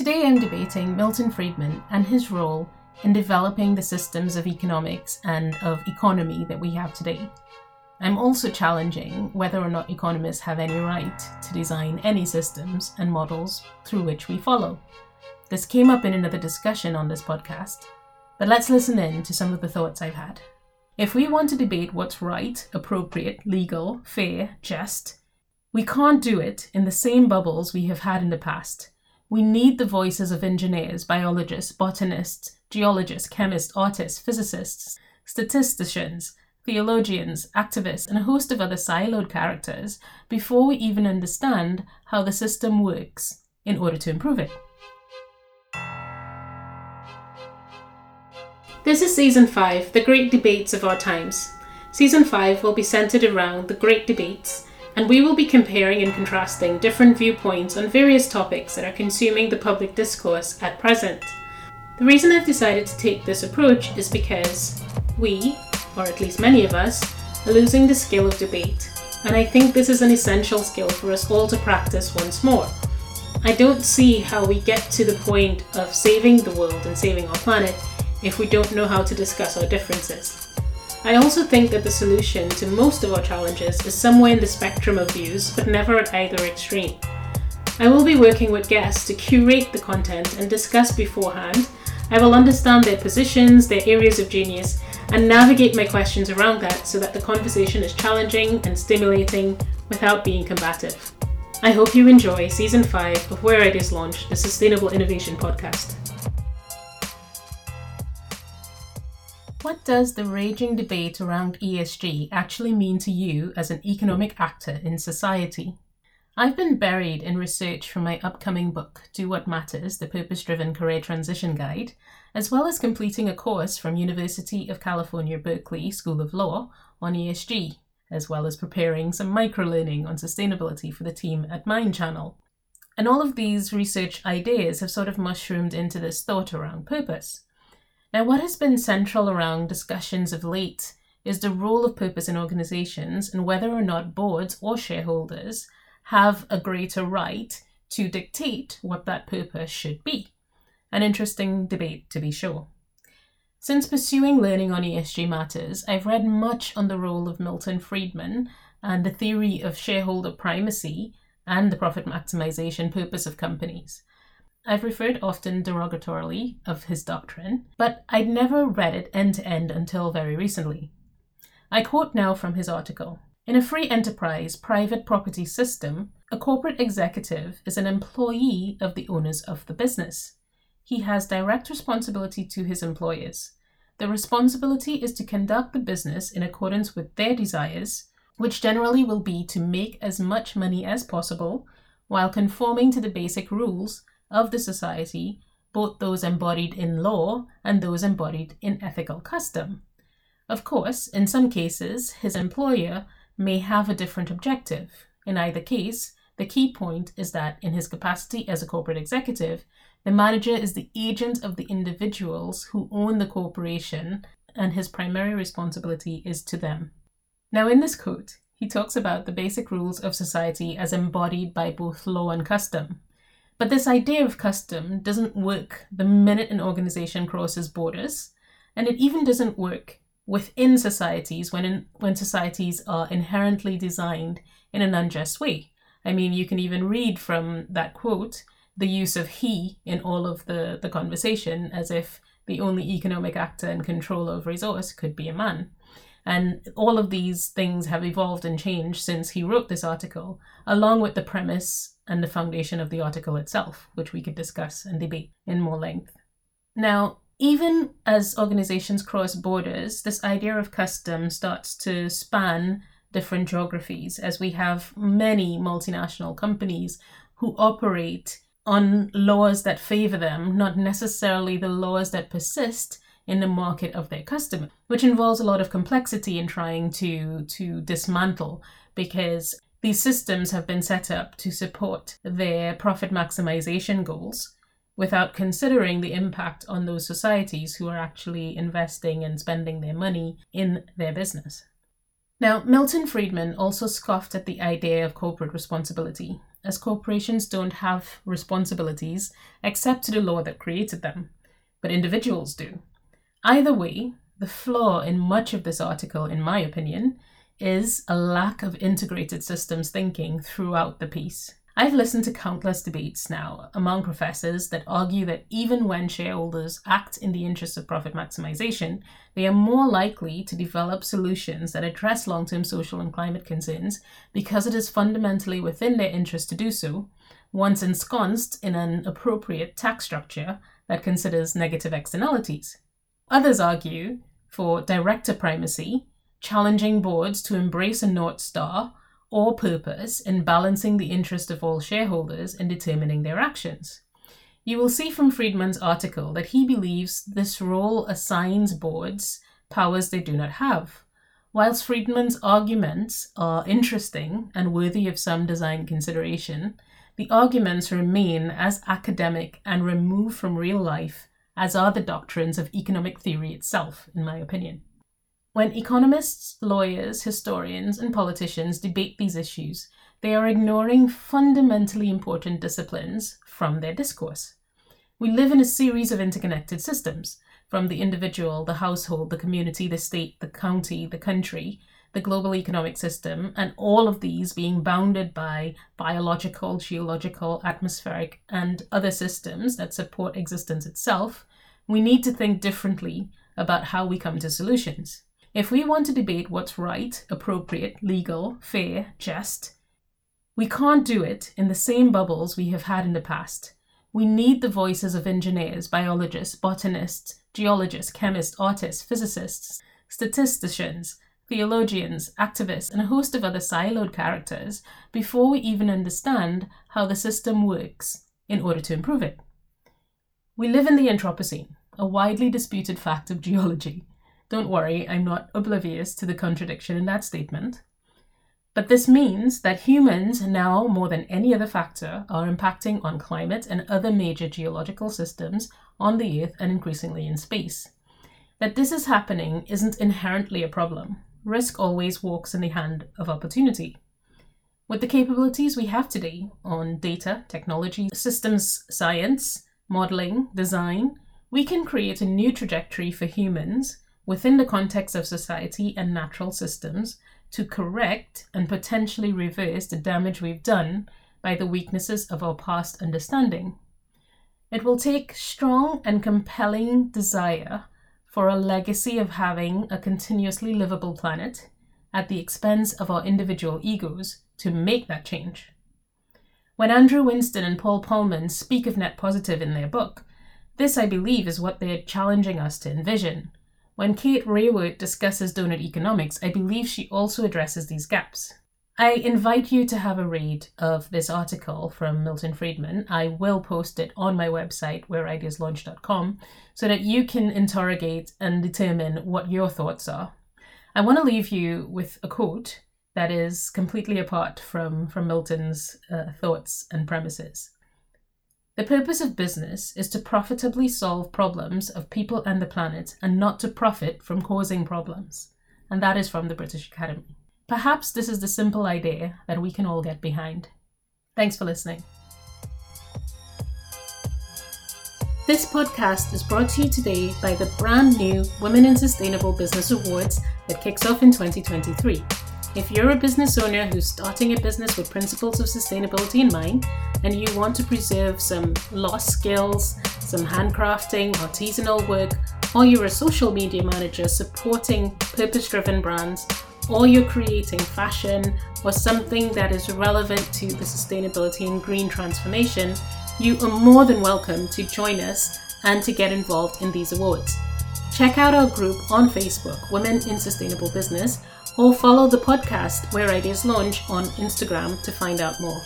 Today I'm debating Milton Friedman and his role in developing the systems of economics and of economy that we have today. I'm also challenging whether or not economists have any right to design any systems and models through which we follow. This came up in another discussion on this podcast, but let's listen in to some of the thoughts I've had. If we want to debate what's right, appropriate, legal, fair, just, we can't do it in the same bubbles we have had in the past. We need the voices of engineers, biologists, botanists, geologists, chemists, artists, physicists, statisticians, theologians, activists, and a host of other siloed characters before we even understand how the system works in order to improve it. This is Season 5 The Great Debates of Our Times. Season 5 will be centered around the Great Debates, and we will be comparing and contrasting different viewpoints on various topics that are consuming the public discourse at present. The reason I've decided to take this approach is because we, or at least many of us, are losing the skill of debate, and I think this is an essential skill for us all to practice once more. I don't see how we get to the point of saving the world and saving our planet if we don't know how to discuss our differences. I also think that the solution to most of our challenges is somewhere in the spectrum of views, but never at either extreme. I will be working with guests to curate the content and discuss beforehand. I will understand their positions, their areas of genius, and navigate my questions around that so that the conversation is challenging and stimulating without being combative. I hope you enjoy season 5 of Where Ideas Launch, the Sustainable Innovation Podcast. What does the raging debate around ESG actually mean to you as an economic actor in society? I've been buried in research for my upcoming book, Do What Matters The Purpose Driven Career Transition Guide, as well as completing a course from University of California, Berkeley School of Law on ESG, as well as preparing some micro learning on sustainability for the team at Mind Channel. And all of these research ideas have sort of mushroomed into this thought around purpose. Now, what has been central around discussions of late is the role of purpose in organizations and whether or not boards or shareholders have a greater right to dictate what that purpose should be. An interesting debate, to be sure. Since pursuing learning on ESG matters, I've read much on the role of Milton Friedman and the theory of shareholder primacy and the profit maximization purpose of companies. I've referred often derogatorily of his doctrine, but I'd never read it end to end until very recently. I quote now from his article In a free enterprise private property system, a corporate executive is an employee of the owners of the business. He has direct responsibility to his employers. The responsibility is to conduct the business in accordance with their desires, which generally will be to make as much money as possible while conforming to the basic rules of the society, both those embodied in law and those embodied in ethical custom. Of course, in some cases, his employer may have a different objective. In either case, the key point is that in his capacity as a corporate executive, the manager is the agent of the individuals who own the corporation, and his primary responsibility is to them. Now, in this quote, he talks about the basic rules of society as embodied by both law and custom. But this idea of custom doesn't work the minute an organization crosses borders, and it even doesn't work within societies when, in, when societies are inherently designed in an unjust way. I mean, you can even read from that quote the use of he in all of the, the conversation as if the only economic actor in control of resource could be a man. And all of these things have evolved and changed since he wrote this article, along with the premise and the foundation of the article itself, which we could discuss and debate in more length. Now, even as organizations cross borders, this idea of custom starts to span different geographies, as we have many multinational companies who operate on laws that favor them, not necessarily the laws that persist in the market of their customer, which involves a lot of complexity in trying to, to dismantle because these systems have been set up to support their profit maximization goals without considering the impact on those societies who are actually investing and spending their money in their business. Now, Milton Friedman also scoffed at the idea of corporate responsibility. as corporations don't have responsibilities except to the law that created them, but individuals do. Either way, the flaw in much of this article, in my opinion, is a lack of integrated systems thinking throughout the piece. I've listened to countless debates now among professors that argue that even when shareholders act in the interest of profit maximization, they are more likely to develop solutions that address long term social and climate concerns because it is fundamentally within their interest to do so, once ensconced in an appropriate tax structure that considers negative externalities. Others argue for director primacy, challenging boards to embrace a North Star or purpose in balancing the interest of all shareholders in determining their actions. You will see from Friedman's article that he believes this role assigns boards powers they do not have. Whilst Friedman's arguments are interesting and worthy of some design consideration, the arguments remain as academic and removed from real life as are the doctrines of economic theory itself, in my opinion. When economists, lawyers, historians, and politicians debate these issues, they are ignoring fundamentally important disciplines from their discourse. We live in a series of interconnected systems, from the individual, the household, the community, the state, the county, the country, the global economic system, and all of these being bounded by biological, geological, atmospheric, and other systems that support existence itself, we need to think differently about how we come to solutions. If we want to debate what's right, appropriate, legal, fair, just, we can't do it in the same bubbles we have had in the past. We need the voices of engineers, biologists, botanists, geologists, chemists, artists, physicists, statisticians, theologians, activists, and a host of other siloed characters before we even understand how the system works in order to improve it. We live in the Anthropocene, a widely disputed fact of geology. Don't worry, I'm not oblivious to the contradiction in that statement. But this means that humans, now more than any other factor, are impacting on climate and other major geological systems on the Earth and increasingly in space. That this is happening isn't inherently a problem. Risk always walks in the hand of opportunity. With the capabilities we have today on data, technology, systems science, modeling, design, we can create a new trajectory for humans within the context of society and natural systems to correct and potentially reverse the damage we've done by the weaknesses of our past understanding. It will take strong and compelling desire for a legacy of having a continuously livable planet at the expense of our individual egos to make that change. When Andrew Winston and Paul Polman speak of net positive in their book, this, I believe, is what they're challenging us to envision when Kate Raworth discusses donut economics, I believe she also addresses these gaps. I invite you to have a read of this article from Milton Friedman. I will post it on my website, whereideaslaunch.com, so that you can interrogate and determine what your thoughts are. I want to leave you with a quote that is completely apart from, from Milton's uh, thoughts and premises. The purpose of business is to profitably solve problems of people and the planet and not to profit from causing problems. And that is from the British Academy. Perhaps this is the simple idea that we can all get behind. Thanks for listening. This podcast is brought to you today by the brand new Women in Sustainable Business Awards that kicks off in 2023. If you're a business owner who's starting a business with principles of sustainability in mind, and you want to preserve some lost skills, some handcrafting, artisanal work, or you're a social media manager supporting purpose driven brands, or you're creating fashion or something that is relevant to the sustainability and green transformation, you are more than welcome to join us and to get involved in these awards. Check out our group on Facebook, Women in Sustainable Business, or follow the podcast Where Ideas Launch on Instagram to find out more.